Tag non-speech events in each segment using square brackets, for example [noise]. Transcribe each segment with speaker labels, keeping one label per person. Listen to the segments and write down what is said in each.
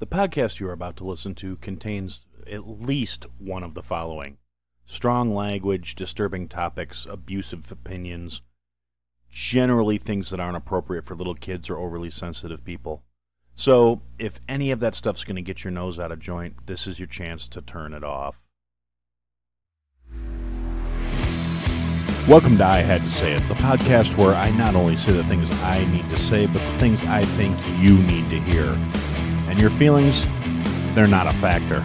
Speaker 1: The podcast you are about to listen to contains at least one of the following strong language, disturbing topics, abusive opinions, generally things that aren't appropriate for little kids or overly sensitive people. So, if any of that stuff's going to get your nose out of joint, this is your chance to turn it off. Welcome to I Had to Say It, the podcast where I not only say the things I need to say, but the things I think you need to hear. And your feelings, they're not a factor.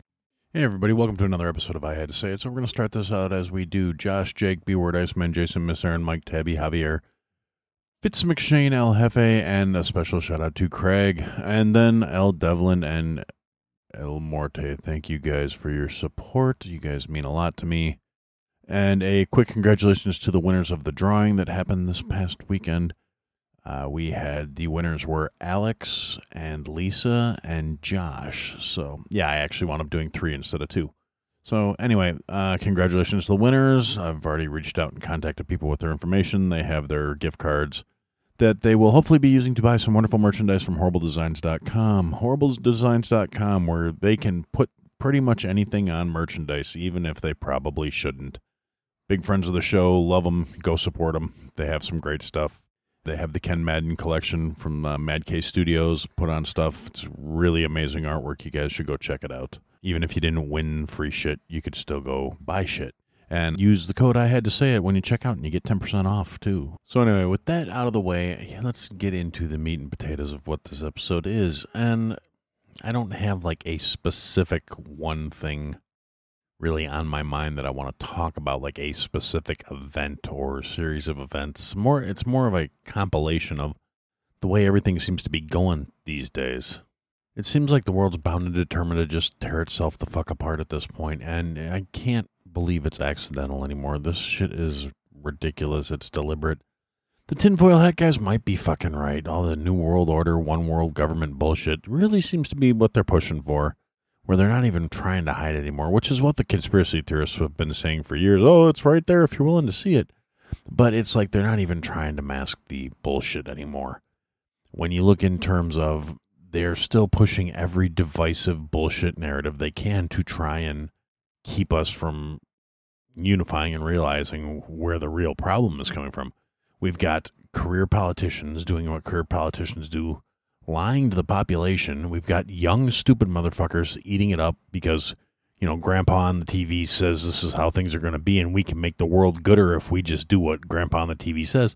Speaker 1: Hey, everybody, welcome to another episode of I Had to Say It. So, we're going to start this out as we do Josh, Jake, B Word, Iceman, Jason, Miss Aaron, Mike, Tabby, Javier, Fitz McShane, El Jefe, and a special shout out to Craig, and then El Devlin and El Morte. Thank you guys for your support. You guys mean a lot to me. And a quick congratulations to the winners of the drawing that happened this past weekend. Uh, we had the winners were Alex and Lisa and Josh. So yeah, I actually wound up doing three instead of two. So anyway, uh, congratulations to the winners. I've already reached out and contacted people with their information. They have their gift cards that they will hopefully be using to buy some wonderful merchandise from horribledesigns.com. Horribledesigns.com, where they can put pretty much anything on merchandise, even if they probably shouldn't. Big friends of the show, love them, go support them. They have some great stuff. They have the Ken Madden collection from uh, Mad K Studios put on stuff. It's really amazing artwork. You guys should go check it out. Even if you didn't win free shit, you could still go buy shit. And use the code I had to say it when you check out and you get 10% off too. So, anyway, with that out of the way, let's get into the meat and potatoes of what this episode is. And I don't have like a specific one thing really on my mind that I want to talk about, like a specific event or series of events. More, it's more of a compilation of the way everything seems to be going these days. It seems like the world's bound and determined to just tear itself the fuck apart at this point, and I can't believe it's accidental anymore. This shit is ridiculous. It's deliberate. The tinfoil hat guys might be fucking right. All the New World Order, one world government bullshit really seems to be what they're pushing for where they're not even trying to hide anymore, which is what the conspiracy theorists have been saying for years. Oh, it's right there if you're willing to see it. But it's like they're not even trying to mask the bullshit anymore. When you look in terms of they're still pushing every divisive bullshit narrative they can to try and keep us from unifying and realizing where the real problem is coming from. We've got career politicians doing what career politicians do lying to the population. We've got young, stupid motherfuckers eating it up because, you know, grandpa on the TV says this is how things are going to be and we can make the world gooder if we just do what grandpa on the TV says.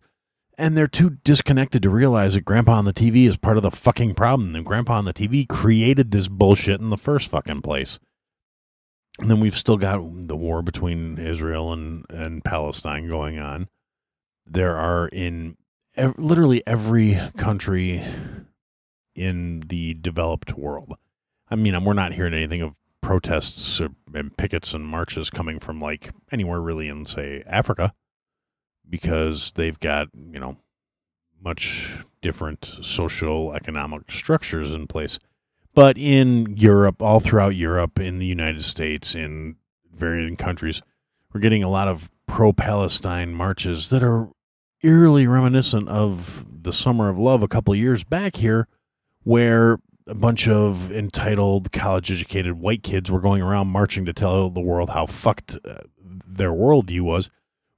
Speaker 1: And they're too disconnected to realize that grandpa on the TV is part of the fucking problem. And grandpa on the TV created this bullshit in the first fucking place. And then we've still got the war between Israel and, and Palestine going on. There are in ev- literally every country in the developed world. I mean, we're not hearing anything of protests and pickets and marches coming from like anywhere really in, say, Africa, because they've got, you know, much different social economic structures in place. But in Europe, all throughout Europe, in the United States, in varying countries, we're getting a lot of pro Palestine marches that are eerily reminiscent of the Summer of Love a couple years back here where a bunch of entitled, college educated white kids were going around marching to tell the world how fucked uh, their worldview was,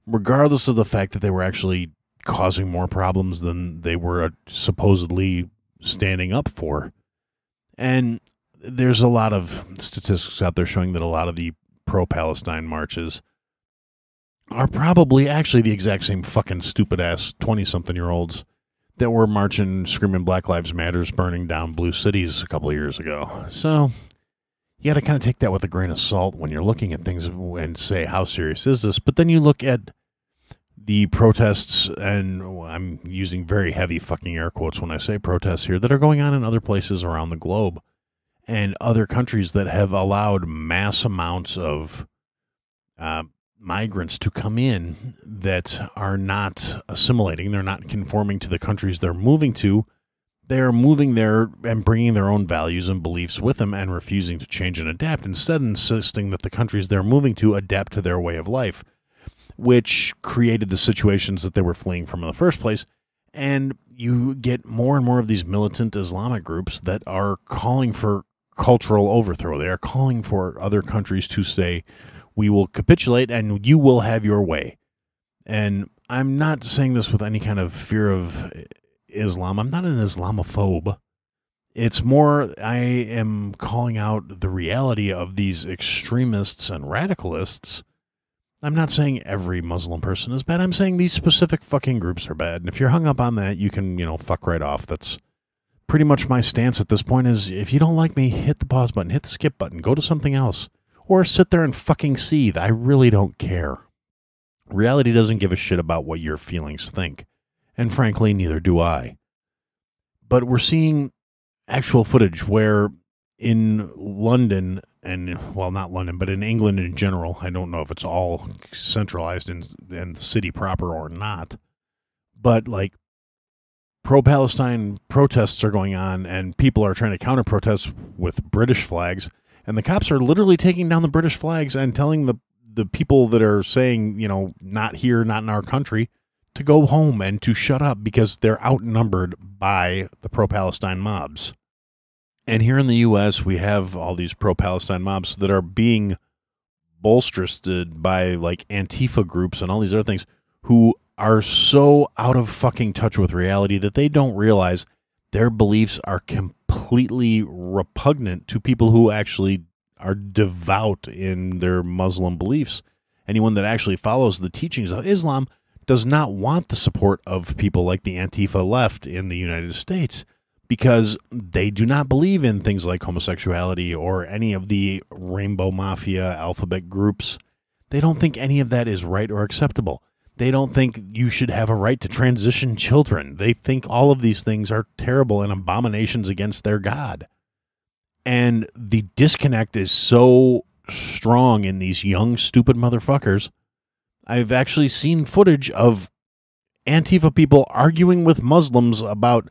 Speaker 1: regardless of the fact that they were actually causing more problems than they were uh, supposedly standing up for. And there's a lot of statistics out there showing that a lot of the pro Palestine marches are probably actually the exact same fucking stupid ass 20 something year olds that were marching, screaming Black Lives Matters, burning down blue cities a couple of years ago. So you got to kind of take that with a grain of salt when you're looking at things and say, how serious is this? But then you look at the protests, and I'm using very heavy fucking air quotes when I say protests here, that are going on in other places around the globe and other countries that have allowed mass amounts of uh, migrants to come in that are not assimilating, they're not conforming to the countries they're moving to. They're moving there and bringing their own values and beliefs with them and refusing to change and adapt, instead, insisting that the countries they're moving to adapt to their way of life, which created the situations that they were fleeing from in the first place. And you get more and more of these militant Islamic groups that are calling for cultural overthrow. They are calling for other countries to say, we will capitulate and you will have your way. And I'm not saying this with any kind of fear of Islam. I'm not an Islamophobe. It's more, I am calling out the reality of these extremists and radicalists. I'm not saying every Muslim person is bad. I'm saying these specific fucking groups are bad. And if you're hung up on that, you can, you know, fuck right off. That's pretty much my stance at this point is if you don't like me, hit the pause button, hit the skip button, go to something else or sit there and fucking seethe. I really don't care. Reality doesn't give a shit about what your feelings think. And frankly, neither do I. But we're seeing actual footage where in London, and well, not London, but in England in general, I don't know if it's all centralized in, in the city proper or not, but like pro Palestine protests are going on, and people are trying to counter protest with British flags and the cops are literally taking down the British flags and telling the the people that are saying, you know, not here, not in our country, to go home and to shut up because they're outnumbered by the pro Palestine mobs. And here in the U.S., we have all these pro Palestine mobs that are being bolstered by like Antifa groups and all these other things who are so out of fucking touch with reality that they don't realize their beliefs are completely repugnant to people who actually are devout in their Muslim beliefs. Anyone that actually follows the teachings of Islam does not want the support of people like the Antifa left in the United States because they do not believe in things like homosexuality or any of the rainbow mafia alphabet groups. They don't think any of that is right or acceptable. They don't think you should have a right to transition children. They think all of these things are terrible and abominations against their God. And the disconnect is so strong in these young, stupid motherfuckers. I've actually seen footage of Antifa people arguing with Muslims about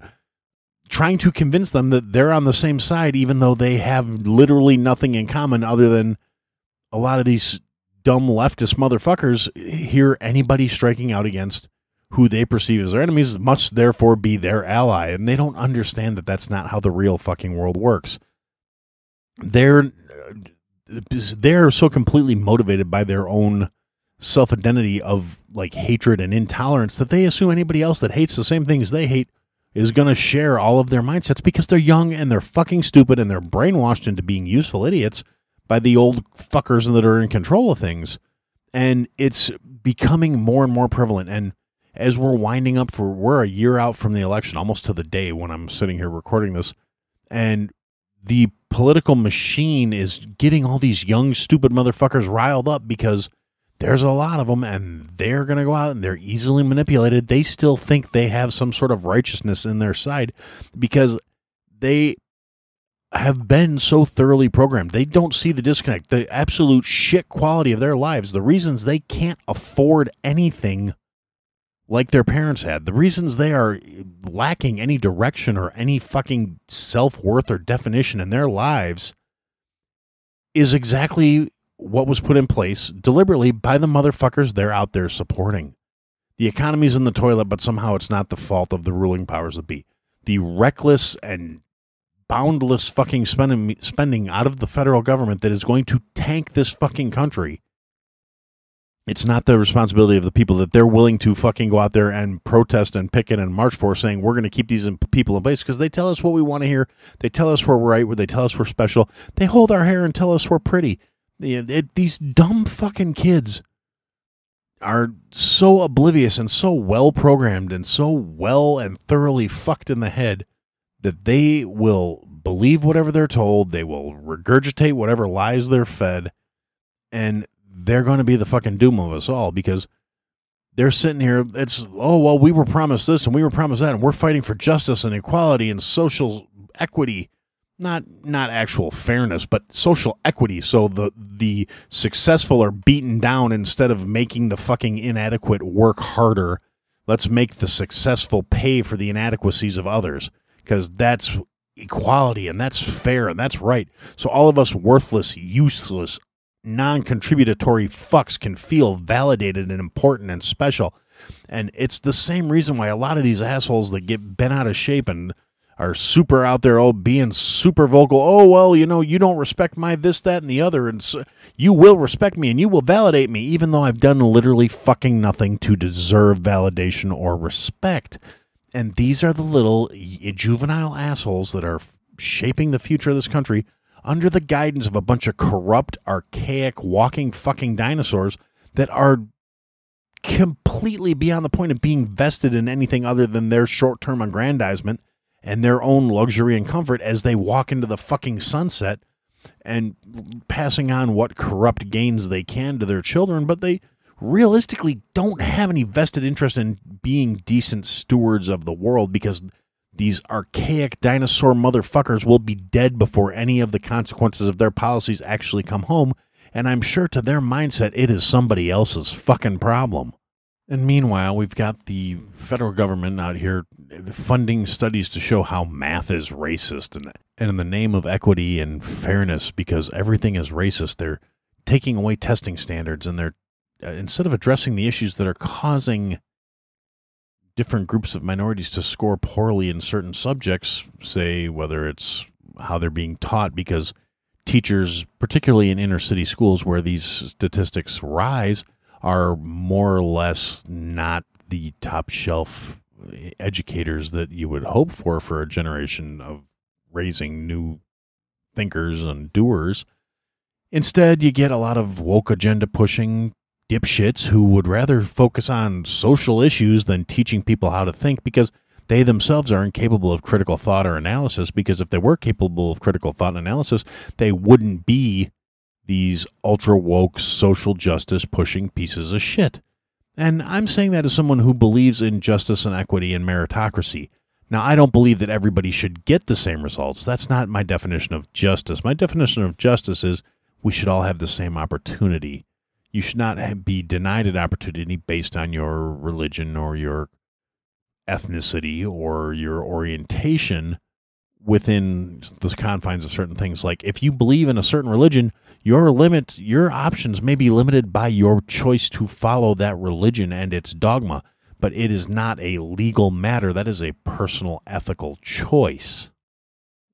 Speaker 1: trying to convince them that they're on the same side, even though they have literally nothing in common other than a lot of these dumb leftist motherfuckers hear anybody striking out against who they perceive as their enemies must therefore be their ally. And they don't understand that that's not how the real fucking world works. They're they're so completely motivated by their own self identity of like hatred and intolerance that they assume anybody else that hates the same things they hate is going to share all of their mindsets because they're young and they're fucking stupid and they're brainwashed into being useful idiots by the old fuckers that are in control of things. And it's becoming more and more prevalent. And as we're winding up for, we're a year out from the election, almost to the day when I'm sitting here recording this. And the political machine is getting all these young, stupid motherfuckers riled up because there's a lot of them and they're going to go out and they're easily manipulated. They still think they have some sort of righteousness in their side because they have been so thoroughly programmed. They don't see the disconnect, the absolute shit quality of their lives, the reasons they can't afford anything like their parents had, the reasons they are lacking any direction or any fucking self worth or definition in their lives is exactly what was put in place deliberately by the motherfuckers they're out there supporting. The economy's in the toilet, but somehow it's not the fault of the ruling powers that be. The reckless and boundless fucking spending spending out of the federal government that is going to tank this fucking country. It's not the responsibility of the people that they're willing to fucking go out there and protest and picket and march for, saying we're going to keep these people in place because they tell us what we want to hear. They tell us we're right. Where they tell us we're special. They hold our hair and tell us we're pretty. It, these dumb fucking kids are so oblivious and so well programmed and so well and thoroughly fucked in the head that they will believe whatever they're told, they will regurgitate whatever lies they're fed, and they're going to be the fucking doom of us all because they're sitting here. It's oh well, we were promised this and we were promised that, and we're fighting for justice and equality and social equity, not not actual fairness, but social equity. So the the successful are beaten down instead of making the fucking inadequate work harder. Let's make the successful pay for the inadequacies of others because that's equality and that's fair and that's right. So all of us worthless, useless, non contributory fucks can feel validated and important and special. And it's the same reason why a lot of these assholes that get bent out of shape and are super out there, oh, being super vocal. Oh, well, you know, you don't respect my this, that, and the other. And so you will respect me and you will validate me, even though I've done literally fucking nothing to deserve validation or respect. And these are the little juvenile assholes that are shaping the future of this country under the guidance of a bunch of corrupt, archaic, walking fucking dinosaurs that are completely beyond the point of being vested in anything other than their short term aggrandizement and their own luxury and comfort as they walk into the fucking sunset and passing on what corrupt gains they can to their children, but they realistically don't have any vested interest in being decent stewards of the world because these archaic dinosaur motherfuckers will be dead before any of the consequences of their policies actually come home, and I'm sure to their mindset it is somebody else's fucking problem. And meanwhile, we've got the federal government out here funding studies to show how math is racist. And, and in the name of equity and fairness, because everything is racist, they're taking away testing standards and they're, uh, instead of addressing the issues that are causing different groups of minorities to score poorly in certain subjects, say whether it's how they're being taught, because teachers, particularly in inner city schools where these statistics rise, are more or less not the top shelf educators that you would hope for for a generation of raising new thinkers and doers. Instead, you get a lot of woke agenda pushing dipshits who would rather focus on social issues than teaching people how to think because they themselves are incapable of critical thought or analysis. Because if they were capable of critical thought and analysis, they wouldn't be these ultra woke social justice pushing pieces of shit. And I'm saying that as someone who believes in justice and equity and meritocracy. Now, I don't believe that everybody should get the same results. That's not my definition of justice. My definition of justice is we should all have the same opportunity you should not be denied an opportunity based on your religion or your ethnicity or your orientation within the confines of certain things. Like if you believe in a certain religion your limit your options may be limited by your choice to follow that religion and its dogma but it is not a legal matter. That is a personal ethical choice.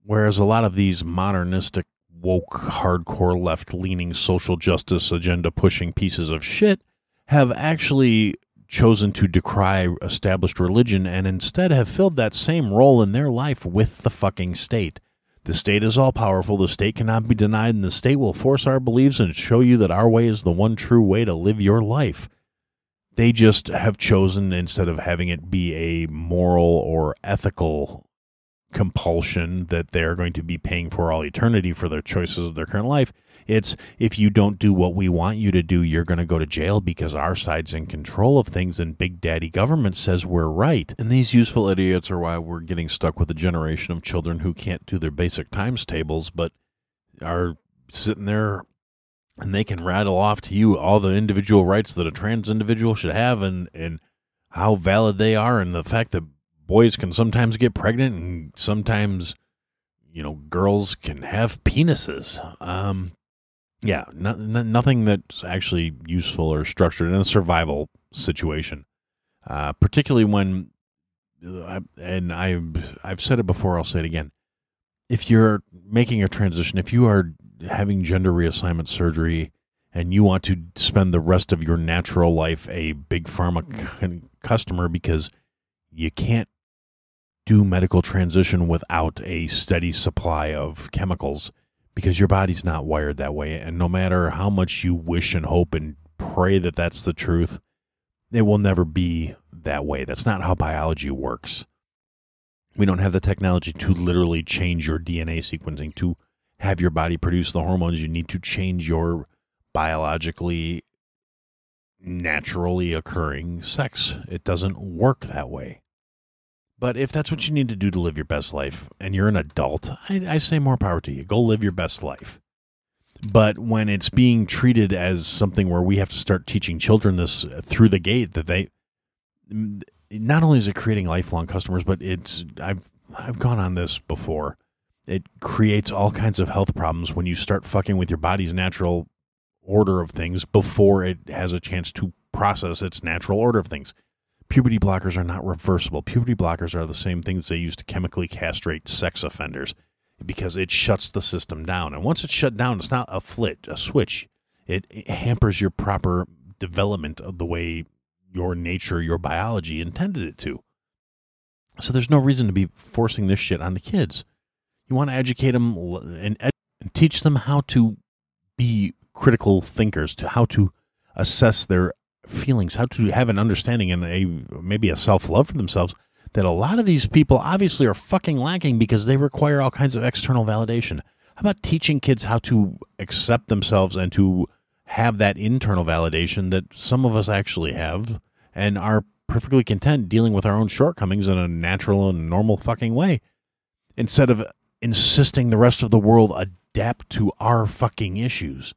Speaker 1: Whereas a lot of these modernistic woke, hardcore, left leaning social justice agenda pushing pieces of shit have actually chosen to decry established religion and instead have filled that same role in their life with the fucking state. The state is all powerful, the state cannot be denied, and the state will force our beliefs and show you that our way is the one true way to live your life. They just have chosen, instead of having it be a moral or ethical compulsion that they're going to be paying for all eternity for their choices of their current life. It's if you don't do what we want you to do, you're going to go to jail because our side's in control of things and Big Daddy government says we're right. And these useful idiots are why we're getting stuck with a generation of children who can't do their basic times tables, but are sitting there and they can rattle off to you all the individual rights that a trans individual should have and, and how valid they are and the fact that boys can sometimes get pregnant and sometimes you know girls can have penises. Um yeah no, no, nothing that's actually useful or structured in a survival situation. Uh particularly when uh, and I've I've said it before I'll say it again. If you're making a transition if you are having gender reassignment surgery and you want to spend the rest of your natural life a big pharma customer because you can't do medical transition without a steady supply of chemicals because your body's not wired that way. And no matter how much you wish and hope and pray that that's the truth, it will never be that way. That's not how biology works. We don't have the technology to literally change your DNA sequencing to have your body produce the hormones you need to change your biologically naturally occurring sex. It doesn't work that way. But if that's what you need to do to live your best life and you're an adult, I, I say more power to you. Go live your best life. But when it's being treated as something where we have to start teaching children this through the gate, that they mm, not only is it creating lifelong customers, but it's I've I've gone on this before. It creates all kinds of health problems when you start fucking with your body's natural order of things before it has a chance to process its natural order of things. Puberty blockers are not reversible. Puberty blockers are the same things they use to chemically castrate sex offenders because it shuts the system down. And once it's shut down, it's not a flit, a switch. It, it hampers your proper development of the way your nature, your biology intended it to. So there's no reason to be forcing this shit on the kids. You want to educate them and, ed- and teach them how to be critical thinkers, to how to assess their feelings, how to have an understanding and a maybe a self love for themselves that a lot of these people obviously are fucking lacking because they require all kinds of external validation. How about teaching kids how to accept themselves and to have that internal validation that some of us actually have and are perfectly content dealing with our own shortcomings in a natural and normal fucking way instead of insisting the rest of the world adapt to our fucking issues.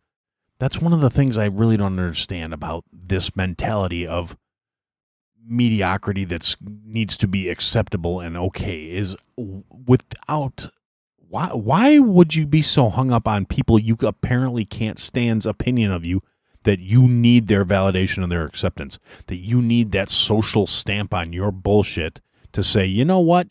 Speaker 1: That's one of the things I really don't understand about this mentality of mediocrity that needs to be acceptable and okay is without why why would you be so hung up on people you apparently can't stand's opinion of you that you need their validation and their acceptance that you need that social stamp on your bullshit to say you know what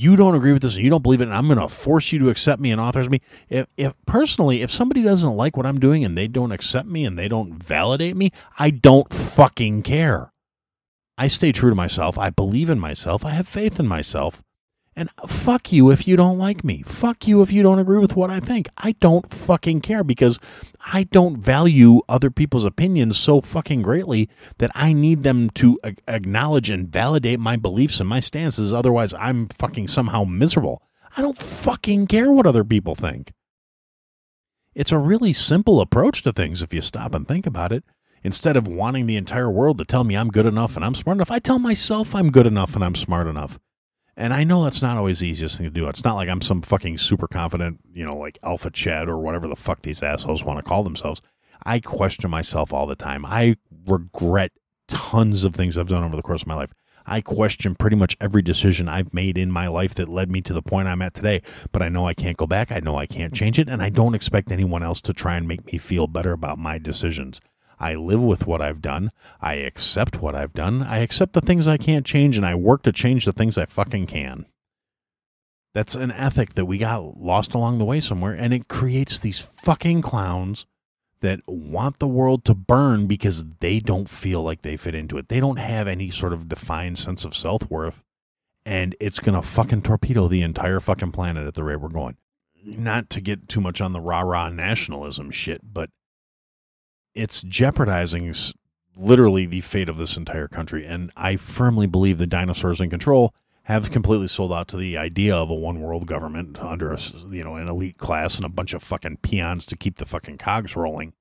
Speaker 1: you don't agree with this and you don't believe it and i'm going to force you to accept me and authorize me if, if personally if somebody doesn't like what i'm doing and they don't accept me and they don't validate me i don't fucking care I stay true to myself. I believe in myself. I have faith in myself. And fuck you if you don't like me. Fuck you if you don't agree with what I think. I don't fucking care because I don't value other people's opinions so fucking greatly that I need them to acknowledge and validate my beliefs and my stances. Otherwise, I'm fucking somehow miserable. I don't fucking care what other people think. It's a really simple approach to things if you stop and think about it. Instead of wanting the entire world to tell me I'm good enough and I'm smart enough, I tell myself I'm good enough and I'm smart enough. And I know that's not always the easiest thing to do. It's not like I'm some fucking super confident, you know, like alpha Chad or whatever the fuck these assholes want to call themselves. I question myself all the time. I regret tons of things I've done over the course of my life. I question pretty much every decision I've made in my life that led me to the point I'm at today. But I know I can't go back. I know I can't change it. And I don't expect anyone else to try and make me feel better about my decisions. I live with what I've done. I accept what I've done. I accept the things I can't change and I work to change the things I fucking can. That's an ethic that we got lost along the way somewhere and it creates these fucking clowns that want the world to burn because they don't feel like they fit into it. They don't have any sort of defined sense of self worth. And it's going to fucking torpedo the entire fucking planet at the rate we're going. Not to get too much on the rah rah nationalism shit, but it's jeopardizing literally the fate of this entire country. And I firmly believe the dinosaurs in control have completely sold out to the idea of a one world government under a, you know an elite class and a bunch of fucking peons to keep the fucking cogs rolling.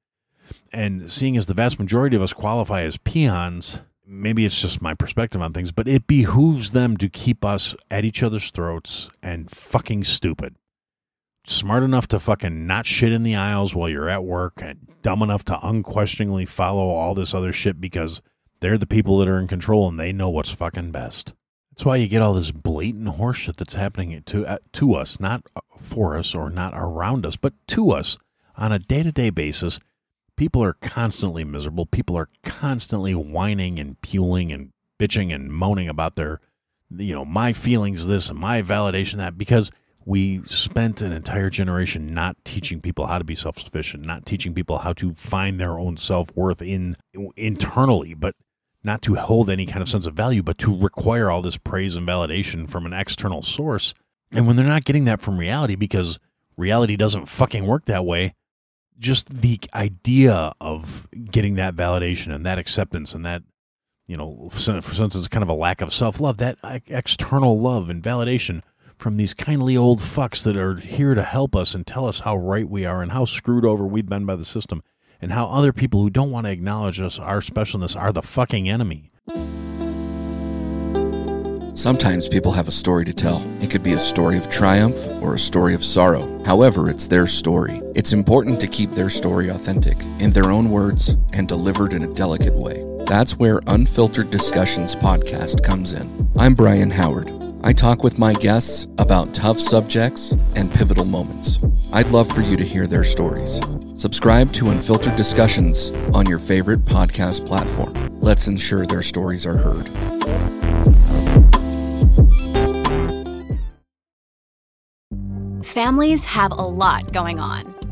Speaker 1: And seeing as the vast majority of us qualify as peons, maybe it's just my perspective on things, but it behooves them to keep us at each other's throats and fucking stupid smart enough to fucking not shit in the aisles while you're at work and dumb enough to unquestioningly follow all this other shit because they're the people that are in control and they know what's fucking best. That's why you get all this blatant horseshit that's happening to uh, to us, not for us or not around us, but to us on a day to day basis. People are constantly miserable. People are constantly whining and puling and bitching and moaning about their, you know, my feelings this and my validation that because we spent an entire generation not teaching people how to be self-sufficient not teaching people how to find their own self-worth in internally but not to hold any kind of sense of value but to require all this praise and validation from an external source. And when they're not getting that from reality because reality doesn't fucking work that way just the idea of getting that validation and that acceptance and that you know since it's kind of a lack of self-love that external love and validation from these kindly old fucks that are here to help us and tell us how right we are and how screwed over we've been by the system. and how other people who don't want to acknowledge us, our specialness, are the fucking enemy.
Speaker 2: Sometimes people have a story to tell. It could be a story of triumph or a story of sorrow. However, it's their story. It's important to keep their story authentic, in their own words, and delivered in a delicate way. That's where Unfiltered Discussions podcast comes in. I'm Brian Howard. I talk with my guests about tough subjects and pivotal moments. I'd love for you to hear their stories. Subscribe to Unfiltered Discussions on your favorite podcast platform. Let's ensure their stories are heard.
Speaker 3: Families have a lot going on.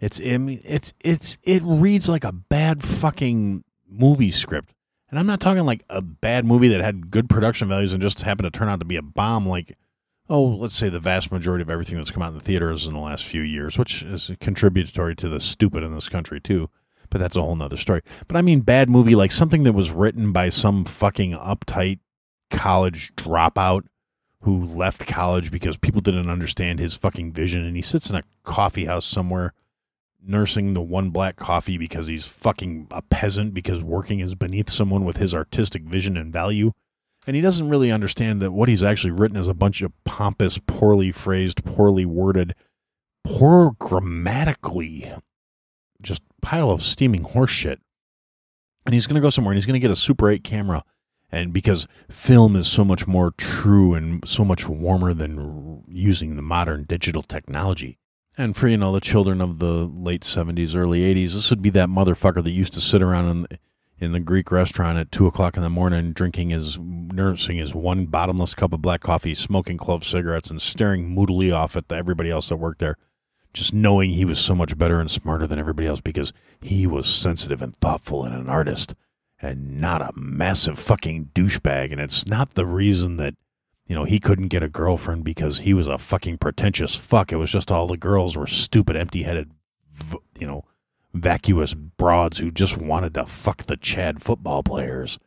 Speaker 1: It's I mean, it's it's it reads like a bad fucking movie script. And I'm not talking like a bad movie that had good production values and just happened to turn out to be a bomb like oh, let's say the vast majority of everything that's come out in the theaters in the last few years, which is contributory to the stupid in this country too. But that's a whole nother story. But I mean bad movie like something that was written by some fucking uptight college dropout who left college because people didn't understand his fucking vision and he sits in a coffee house somewhere nursing the one black coffee because he's fucking a peasant because working is beneath someone with his artistic vision and value. And he doesn't really understand that what he's actually written is a bunch of pompous, poorly phrased, poorly worded, poor grammatically, just pile of steaming horseshit. And he's going to go somewhere and he's going to get a Super 8 camera. And because film is so much more true and so much warmer than using the modern digital technology, and for you know the children of the late seventies, early eighties, this would be that motherfucker that used to sit around in the, in the Greek restaurant at two o'clock in the morning, drinking his nursing his one bottomless cup of black coffee, smoking clove cigarettes, and staring moodily off at the, everybody else that worked there, just knowing he was so much better and smarter than everybody else because he was sensitive and thoughtful and an artist, and not a massive fucking douchebag. And it's not the reason that you know, he couldn't get a girlfriend because he was a fucking pretentious fuck. It was just all the girls were stupid, empty headed, you know, vacuous broads who just wanted to fuck the Chad football players.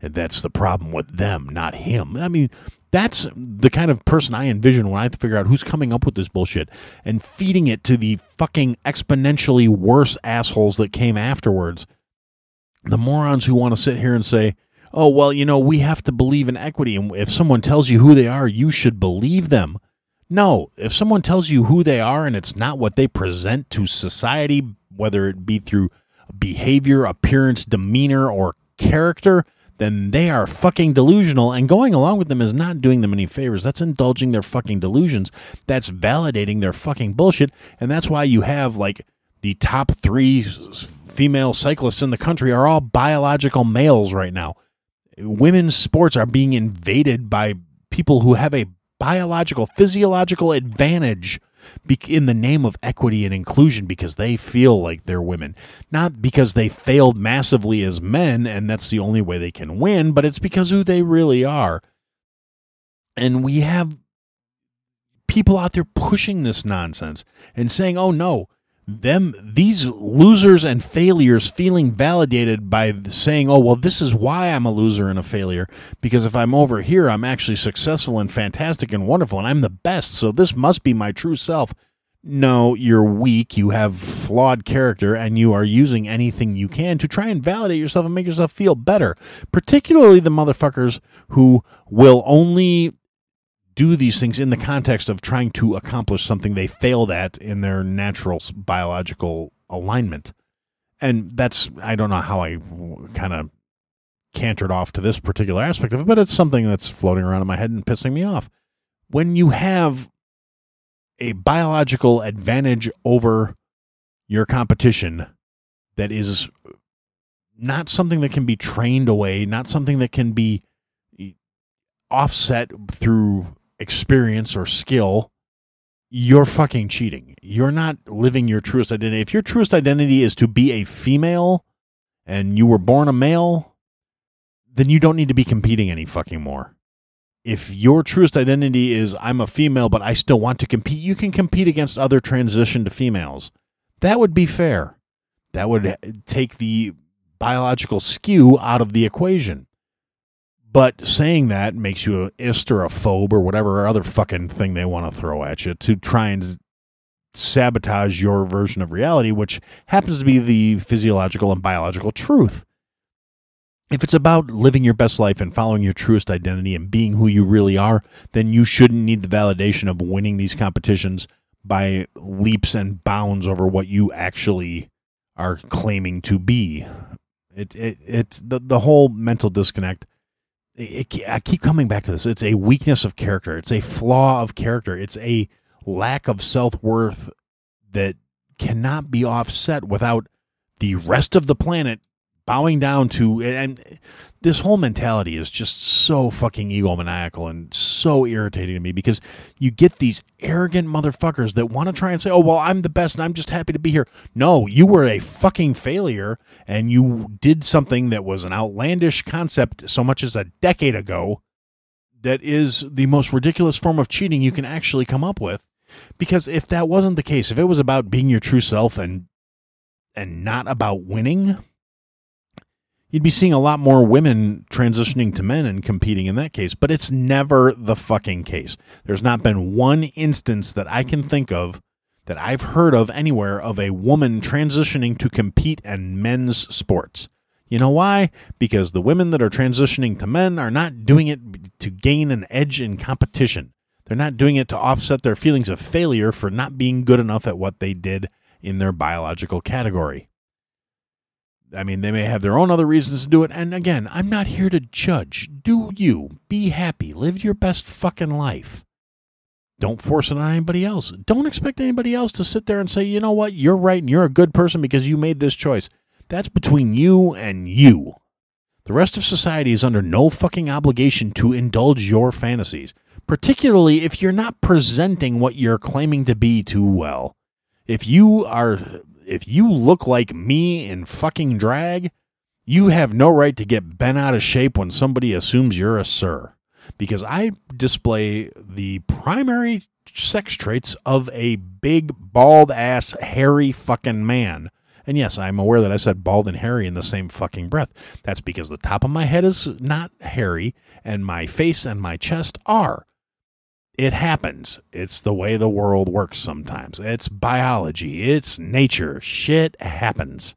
Speaker 1: And that's the problem with them, not him. I mean, that's the kind of person I envision when I figure out who's coming up with this bullshit and feeding it to the fucking exponentially worse assholes that came afterwards. The morons who want to sit here and say, oh, well, you know, we have to believe in equity. And if someone tells you who they are, you should believe them. No, if someone tells you who they are and it's not what they present to society, whether it be through behavior, appearance, demeanor, or character, then they are fucking delusional. And going along with them is not doing them any favors. That's indulging their fucking delusions. That's validating their fucking bullshit. And that's why you have like the top three female cyclists in the country are all biological males right now women's sports are being invaded by people who have a biological, physiological advantage in the name of equity and inclusion because they feel like they're women. Not because they failed massively as men and that's the only way they can win, but it's because who they really are. And we have people out there pushing this nonsense and saying, oh no, them these losers and failures feeling validated by saying oh well this is why i'm a loser and a failure because if i'm over here i'm actually successful and fantastic and wonderful and i'm the best so this must be my true self. No you're weak you have flawed character and you are using anything you can to try and validate yourself and make yourself feel better particularly the motherfuckers who will only do these things in the context of trying to accomplish something they failed at in their natural biological alignment. And that's, I don't know how I kind of cantered off to this particular aspect of it, but it's something that's floating around in my head and pissing me off. When you have a biological advantage over your competition that is not something that can be trained away, not something that can be offset through experience or skill, you're fucking cheating. You're not living your truest identity. If your truest identity is to be a female and you were born a male, then you don't need to be competing any fucking more. If your truest identity is I'm a female, but I still want to compete, you can compete against other transitioned females. That would be fair. That would take the biological skew out of the equation. But saying that makes you a ist or a phobe or whatever other fucking thing they want to throw at you to try and sabotage your version of reality, which happens to be the physiological and biological truth. If it's about living your best life and following your truest identity and being who you really are, then you shouldn't need the validation of winning these competitions by leaps and bounds over what you actually are claiming to be. It it it's the the whole mental disconnect. It, I keep coming back to this. It's a weakness of character. It's a flaw of character. It's a lack of self worth that cannot be offset without the rest of the planet bowing down to and this whole mentality is just so fucking egomaniacal and so irritating to me because you get these arrogant motherfuckers that want to try and say, "Oh, well, I'm the best and I'm just happy to be here." No, you were a fucking failure and you did something that was an outlandish concept so much as a decade ago that is the most ridiculous form of cheating you can actually come up with. Because if that wasn't the case, if it was about being your true self and and not about winning, you'd be seeing a lot more women transitioning to men and competing in that case. But it's never the fucking case. There's not been one instance that I can think of that I've heard of anywhere of a woman transitioning to compete in men's sports. You know why? Because the women that are transitioning to men are not doing it to gain an edge in competition. They're not doing it to offset their feelings of failure for not being good enough at what they did in their biological category. I mean, they may have their own other reasons to do it. And again, I'm not here to judge. Do you. Be happy. Live your best fucking life. Don't force it on anybody else. Don't expect anybody else to sit there and say, you know what, you're right and you're a good person because you made this choice. That's between you and you. The rest of society is under no fucking obligation to indulge your fantasies, particularly if you're not presenting what you're claiming to be too well. If you are if you look like me in fucking drag, you have no right to get bent out of shape when somebody assumes you're a sir. Because I display the primary sex traits of a big, bald ass, hairy fucking man. And yes, I'm aware that I said bald and hairy in the same fucking breath. That's because the top of my head is not hairy, and my face and my chest are it happens. It's the way the world works sometimes. It's biology, it's nature. Shit happens.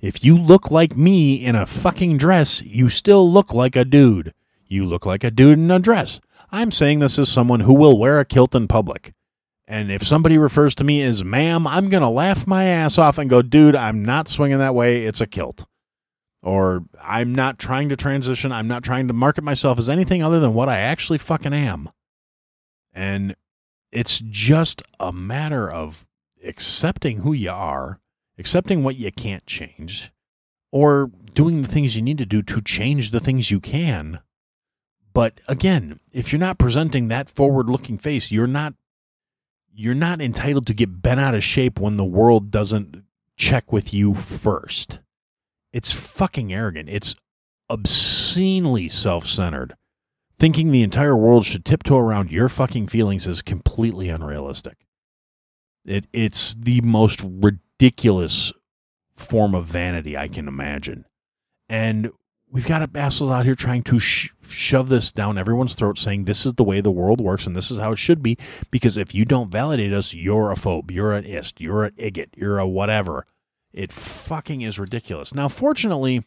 Speaker 1: If you look like me in a fucking dress, you still look like a dude. You look like a dude in a dress. I'm saying this as someone who will wear a kilt in public. And if somebody refers to me as ma'am, I'm going to laugh my ass off and go, dude, I'm not swinging that way. It's a kilt or I'm not trying to transition. I'm not trying to market myself as anything other than what I actually fucking am. And it's just a matter of accepting who you are, accepting what you can't change, or doing the things you need to do to change the things you can. But again, if you're not presenting that forward-looking face, you're not you're not entitled to get bent out of shape when the world doesn't check with you first. It's fucking arrogant. It's obscenely self centered. Thinking the entire world should tiptoe around your fucking feelings is completely unrealistic. It, it's the most ridiculous form of vanity I can imagine. And we've got assholes out here trying to sh- shove this down everyone's throat, saying this is the way the world works and this is how it should be. Because if you don't validate us, you're a phobe, you're an ist, you're an igot, you're a whatever. It fucking is ridiculous. Now, fortunately,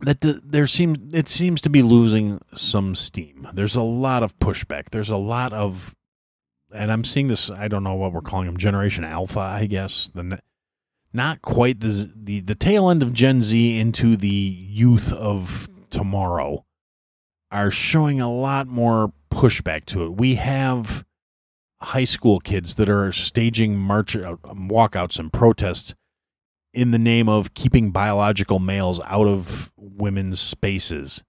Speaker 1: that there seems it seems to be losing some steam. There's a lot of pushback. There's a lot of, and I'm seeing this. I don't know what we're calling them, Generation Alpha, I guess. The not quite the the the tail end of Gen Z into the youth of tomorrow are showing a lot more pushback to it. We have high school kids that are staging march uh, walkouts and protests in the name of keeping biological males out of women's spaces.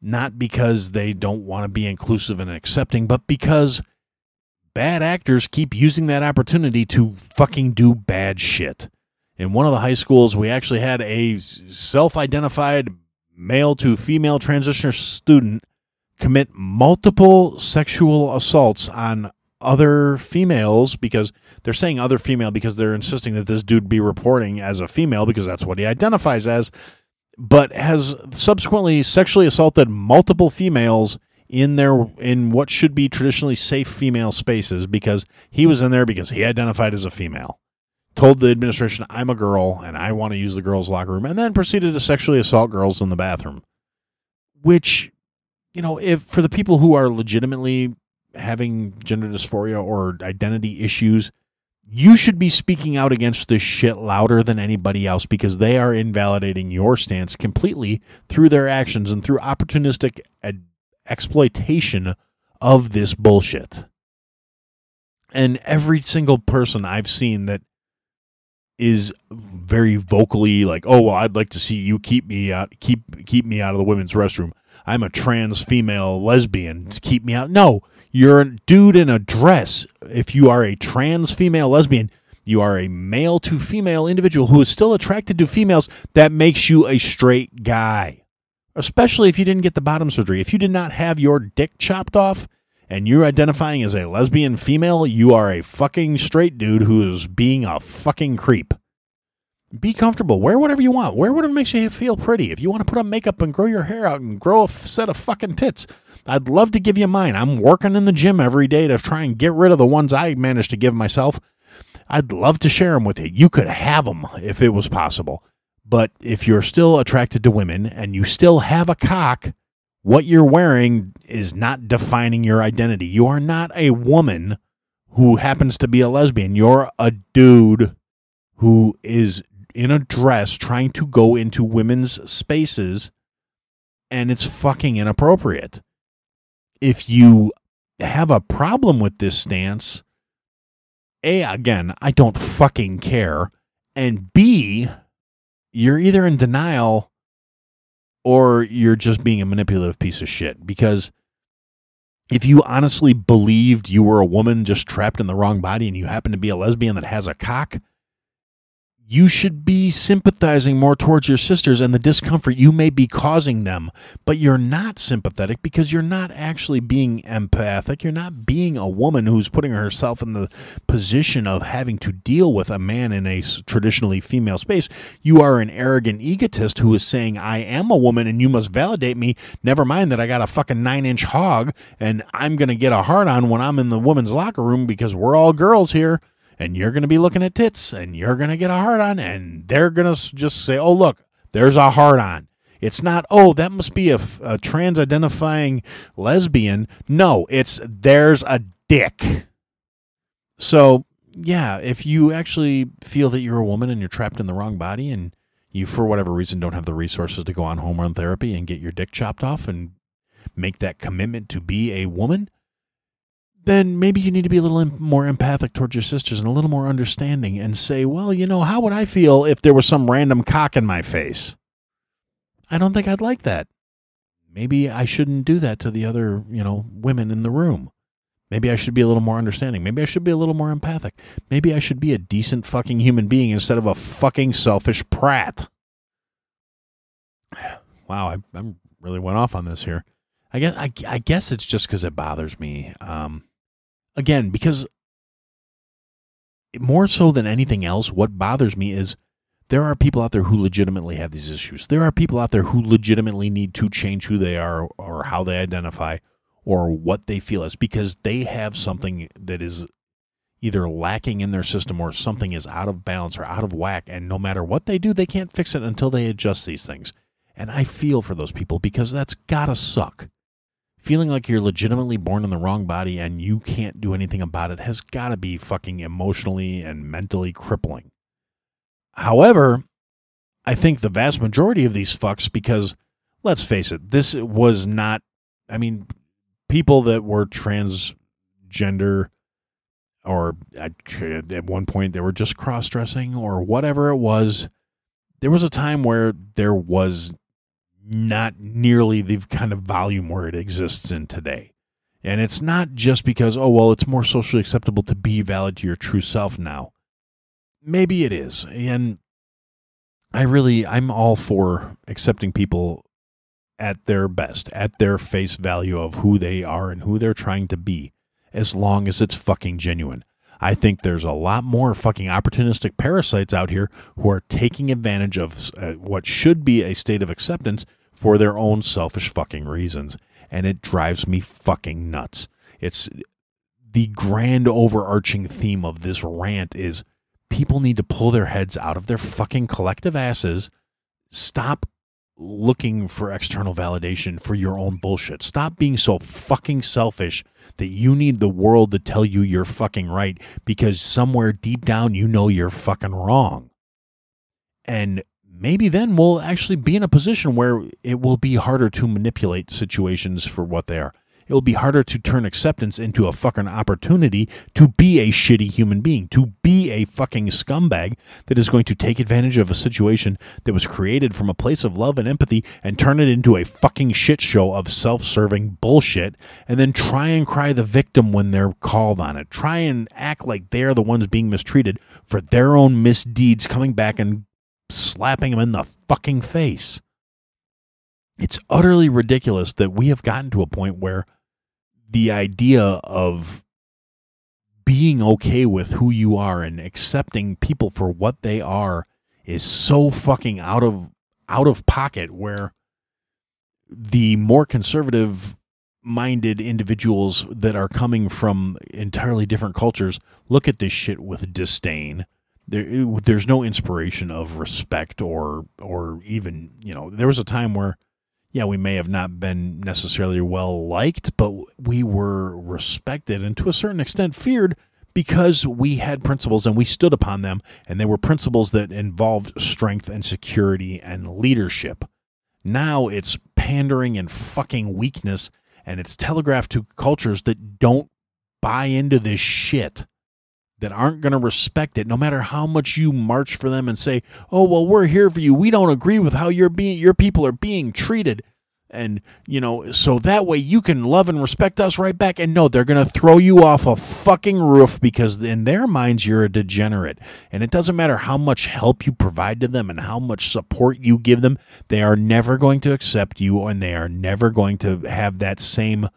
Speaker 1: Not because they don't want to be inclusive and accepting but because bad actors keep using that opportunity to fucking do bad shit. In one of the high schools, we actually had a self identified male to female transitioner student commit multiple sexual assaults on other females because they're saying other female because they're insisting that this dude be reporting as a female because that's what he identifies as, but has subsequently sexually assaulted multiple females in their in what should be traditionally safe female spaces because he was in there because he identified as a female. Told the administration, I'm a girl and I want to use the girls' locker room, and then proceeded to sexually assault girls in the bathroom. Which, you know, if for the people who are legitimately having gender dysphoria or identity issues, you should be speaking out against this shit louder than anybody else because they are invalidating your stance completely through their actions and through opportunistic ad- exploitation of this bullshit. And every single person I've seen that is very vocally like, "Oh, well, I'd like to see you keep me out keep keep me out of the women's restroom. I'm a trans female lesbian. Keep me out." No, you're a dude in a dress. If you are a trans female lesbian, you are a male to female individual who is still attracted to females. That makes you a straight guy. Especially if you didn't get the bottom surgery. If you did not have your dick chopped off and you're identifying as a lesbian female, you are a fucking straight dude who is being a fucking creep. Be comfortable. Wear whatever you want. Wear whatever makes you feel pretty. If you want to put on makeup and grow your hair out and grow a set of fucking tits, I'd love to give you mine. I'm working in the gym every day to try and get rid of the ones I managed to give myself. I'd love to share them with you. You could have them if it was possible. But if you're still attracted to women and you still have a cock, what you're wearing is not defining your identity. You are not a woman who happens to be a lesbian. You're a dude who is in a dress trying to go into women's spaces and it's fucking inappropriate. If you have a problem with this stance, A, again, I don't fucking care. And B, you're either in denial or you're just being a manipulative piece of shit. Because if you honestly believed you were a woman just trapped in the wrong body and you happen to be a lesbian that has a cock, you should be sympathizing more towards your sisters and the discomfort you may be causing them, but you're not sympathetic because you're not actually being empathic. You're not being a woman who's putting herself in the position of having to deal with a man in a traditionally female space. You are an arrogant egotist who is saying, I am a woman and you must validate me. Never mind that I got a fucking nine inch hog and I'm going to get a hard on when I'm in the women's locker room because we're all girls here and you're going to be looking at tits and you're going to get a hard on and they're going to just say, oh, look, there's a hard on. It's not, oh, that must be a, a trans identifying lesbian. No, it's there's a dick. So, yeah, if you actually feel that you're a woman and you're trapped in the wrong body and you, for whatever reason, don't have the resources to go on hormone therapy and get your dick chopped off and make that commitment to be a woman, then maybe you need to be a little more empathic towards your sisters and a little more understanding and say, well, you know, how would I feel if there was some random cock in my face? I don't think I'd like that. Maybe I shouldn't do that to the other, you know, women in the room. Maybe I should be a little more understanding. Maybe I should be a little more empathic. Maybe I should be a decent fucking human being instead of a fucking selfish prat. [sighs] Wow, I, I really went off on this here. I guess I, I guess it's just because it bothers me. Um, again, because more so than anything else, what bothers me is there are people out there who legitimately have these issues. There are people out there who legitimately need to change who they are or how they identify or what they feel as because they have something that is either lacking in their system or something is out of balance or out of whack. And no matter what they do, they can't fix it until they adjust these things. And I feel for those people because that's gotta suck feeling like you're legitimately born in the wrong body and you can't do anything about it has got to be fucking emotionally and mentally crippling. However, I think the vast majority of these fucks, because let's face it, this was not, I mean, people that were transgender or at, at one point they were just cross dressing or whatever it was. There was a time where there was not nearly the kind of volume where it exists in today. And it's not just because, oh, well, it's more socially acceptable to be valid to your true self now. Maybe it is. And I really, I'm all for accepting people at their best, at their face value of who they are and who they're trying to be, as long as it's fucking genuine. I think there's a lot more fucking opportunistic parasites out here who are taking advantage of uh, what should be a state of acceptance for their own selfish fucking reasons. And it drives me fucking nuts. It's the grand overarching theme of this rant is people need to pull their heads out of their fucking collective asses. Stop looking for external validation for your own bullshit. Stop being so fucking selfish that you need the world to tell you you're fucking right because somewhere deep down you know you're fucking wrong. And maybe then we'll actually be in a position where it will be harder to manipulate situations for what they are it will be harder to turn acceptance into a fucking opportunity to be a shitty human being, to be a fucking scumbag that is going to take advantage of a situation that was created from a place of love and empathy and turn it into a fucking shit show of self serving bullshit and then try and cry the victim when they're called on it. Try and act like they're the ones being mistreated for their own misdeeds coming back and slapping them in the fucking face. It's utterly ridiculous that we have gotten to a point where the idea of being okay with who you are and accepting people for what they are is so fucking out of out of pocket where the more conservative minded individuals that are coming from entirely different cultures look at this shit with disdain. There there's no inspiration of respect or or even you know there was a time where yeah, we may have not been necessarily well liked, but we were respected and to a certain extent feared because we had principles and we stood upon them, and they were principles that involved strength and security and leadership. Now it's pandering and fucking weakness, and it's telegraphed to cultures that don't buy into this shit that aren't going to respect it no matter how much you march for them and say oh well we're here for you. We don't agree with how you're being your people are being treated. And you know so that way you can love and respect us right back and no they're going to throw you off a fucking roof because in their minds you're a degenerate. And it doesn't matter how much help you provide to them and how much support you give them they are never going to accept you and they are never going to have that same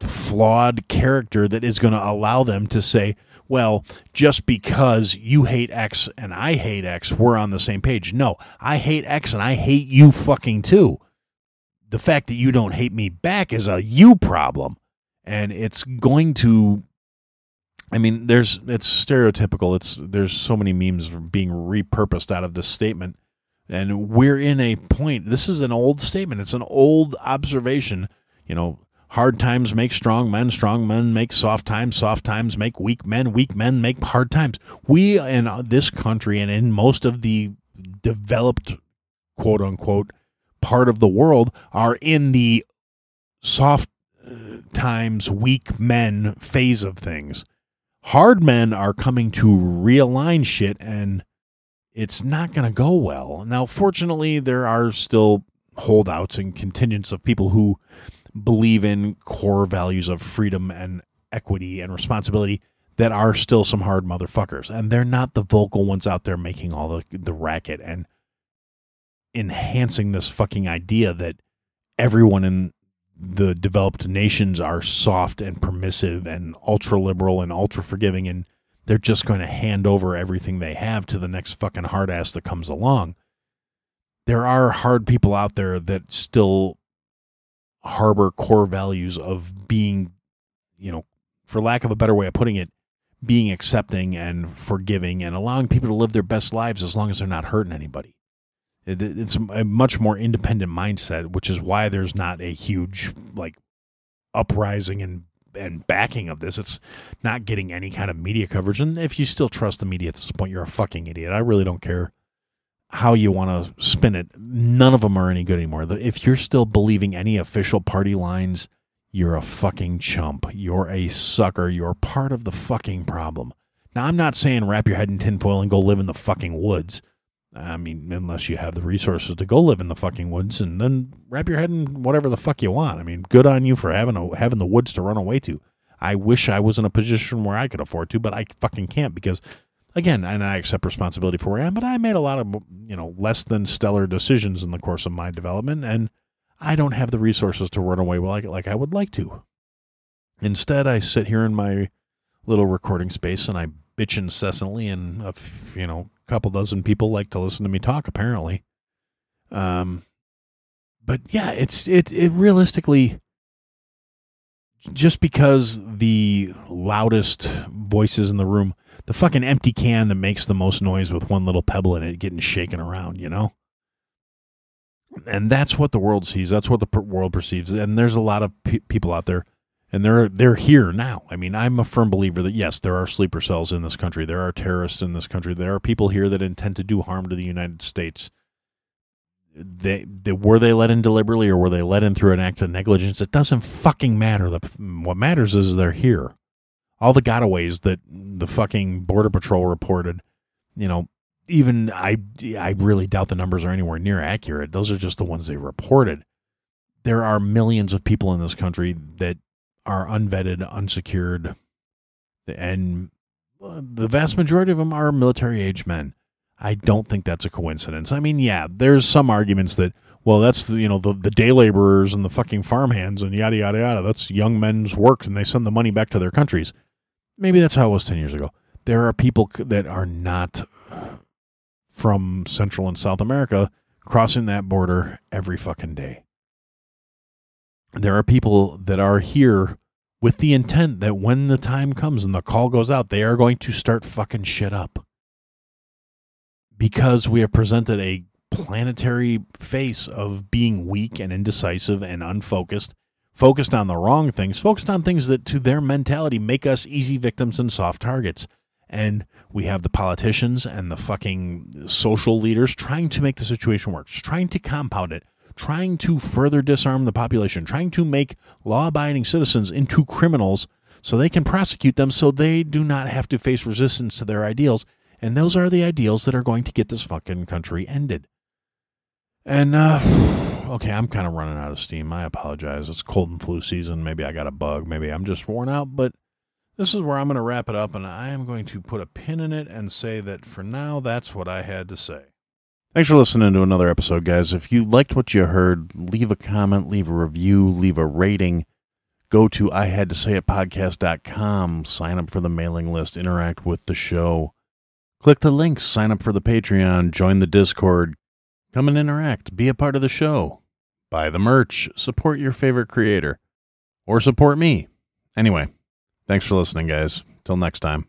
Speaker 1: flawed character that is going to allow them to say, well, just because you hate X and I hate X, we're on the same page. No, I hate X and I hate you fucking too. The fact that you don't hate me back is a you problem. And it's going to I mean, there's it's stereotypical. It's there's so many memes being repurposed out of this statement. And we're in a point. This is an old statement. It's an old observation. You know, Hard times make strong men, strong men make soft times, soft times make weak men, weak men make hard times. We in this country and in most of the developed quote unquote part of the world are in the soft uh, times, weak men phase of things. Hard men are coming to realign shit and it's not going to go well. Now, fortunately, there are still holdouts and contingents of people who believe in core values of freedom and equity and responsibility that are still some hard motherfuckers. And they're not the vocal ones out there making all the, the racket and enhancing this fucking idea that everyone in the developed nations are soft and permissive and ultra liberal and ultra forgiving and they're just going to hand over everything they have to the next fucking hard ass that comes along. There are hard people out there that still harbor core values of being, you know, for lack of a better way of putting it, being accepting and forgiving and allowing people to live their best lives as long as they're not hurting anybody. It's a much more independent mindset, which is why there's not a huge like uprising and and backing of this. It's not getting any kind of media coverage. And if you still trust the media at this point, you're a fucking idiot. I really don't care how you want to spin it, none of them are any good anymore. If you're still believing any official party lines, you're a fucking chump. You're a sucker. You're part of the fucking problem. Now, I'm not saying wrap your head in tinfoil and go live in the fucking woods. I mean, unless you have the resources to go live in the fucking woods, and then wrap your head in whatever the fuck you want. I mean, good on you for having a, having the woods to run away to. I wish I was in a position where I could afford to, but I fucking can't because again, and I accept responsibility for where I am, but I made a lot of, you know, less than stellar decisions in the course of my development, and I don't have the resources to run away like, like I would like to. Instead, I sit here in my little recording space and I bitch incessantly, and a you know, couple dozen people like to listen to me talk. Apparently, um, but yeah, it's it it realistically just because the loudest voices in the room, the fucking empty can that makes the most noise with one little pebble in it getting shaken around, you know. And that's what the world sees. That's what the world perceives. And there's a lot of pe- people out there and they're they're here now. I mean, I'm a firm believer that yes, there are sleeper cells in this country. There are terrorists in this country. There are people here that intend to do harm to the United States. They, they were they let in deliberately or were they let in through an act of negligence? It doesn't fucking matter. The, what matters is they're here. All the gotaways that the fucking border patrol reported, you know, even I I really doubt the numbers are anywhere near accurate. Those are just the ones they reported. There are millions of people in this country that are unvetted, unsecured, and uh, the vast majority of them are military age men. I don't think that's a coincidence. I mean, yeah, there's some arguments that, well, that's the, you know the the day laborers and the fucking farmhands and yada yada yada. That's young men's work, and they send the money back to their countries. Maybe that's how it was ten years ago. There are people that are not from Central and South America crossing that border every fucking day there are people that are here with the intent that when the time comes and the call goes out, they are going to start fucking shit up. Because we have presented a planetary face of being weak and indecisive and unfocused, focused on the wrong things, focused on things that to their mentality make us easy victims and soft targets. And we have the politicians and the fucking social leaders trying to make the situation work, trying to compound it, trying to further disarm the population, trying to make law abiding citizens into criminals so they can prosecute them so they do not have to face resistance to their ideals. And those are the ideals that are going to get this fucking country ended. And, uh, okay, I'm kind of running out of steam. I apologize. It's cold and flu season. Maybe I got a bug. Maybe I'm just worn out. But this is where I'm going to wrap it up. And I am going to put a pin in it and say that for now, that's what I had to say. Thanks for listening to another episode, guys. If you liked what you heard, leave a comment, leave a review, leave a rating. Go to I had to say it podcast.com, sign up for the mailing list, interact with the show. Click the links, sign up for the Patreon, join the Discord, come and interact, be a part of the show, buy the merch, support your favorite creator, or support me. Anyway, thanks for listening, guys. Till next time.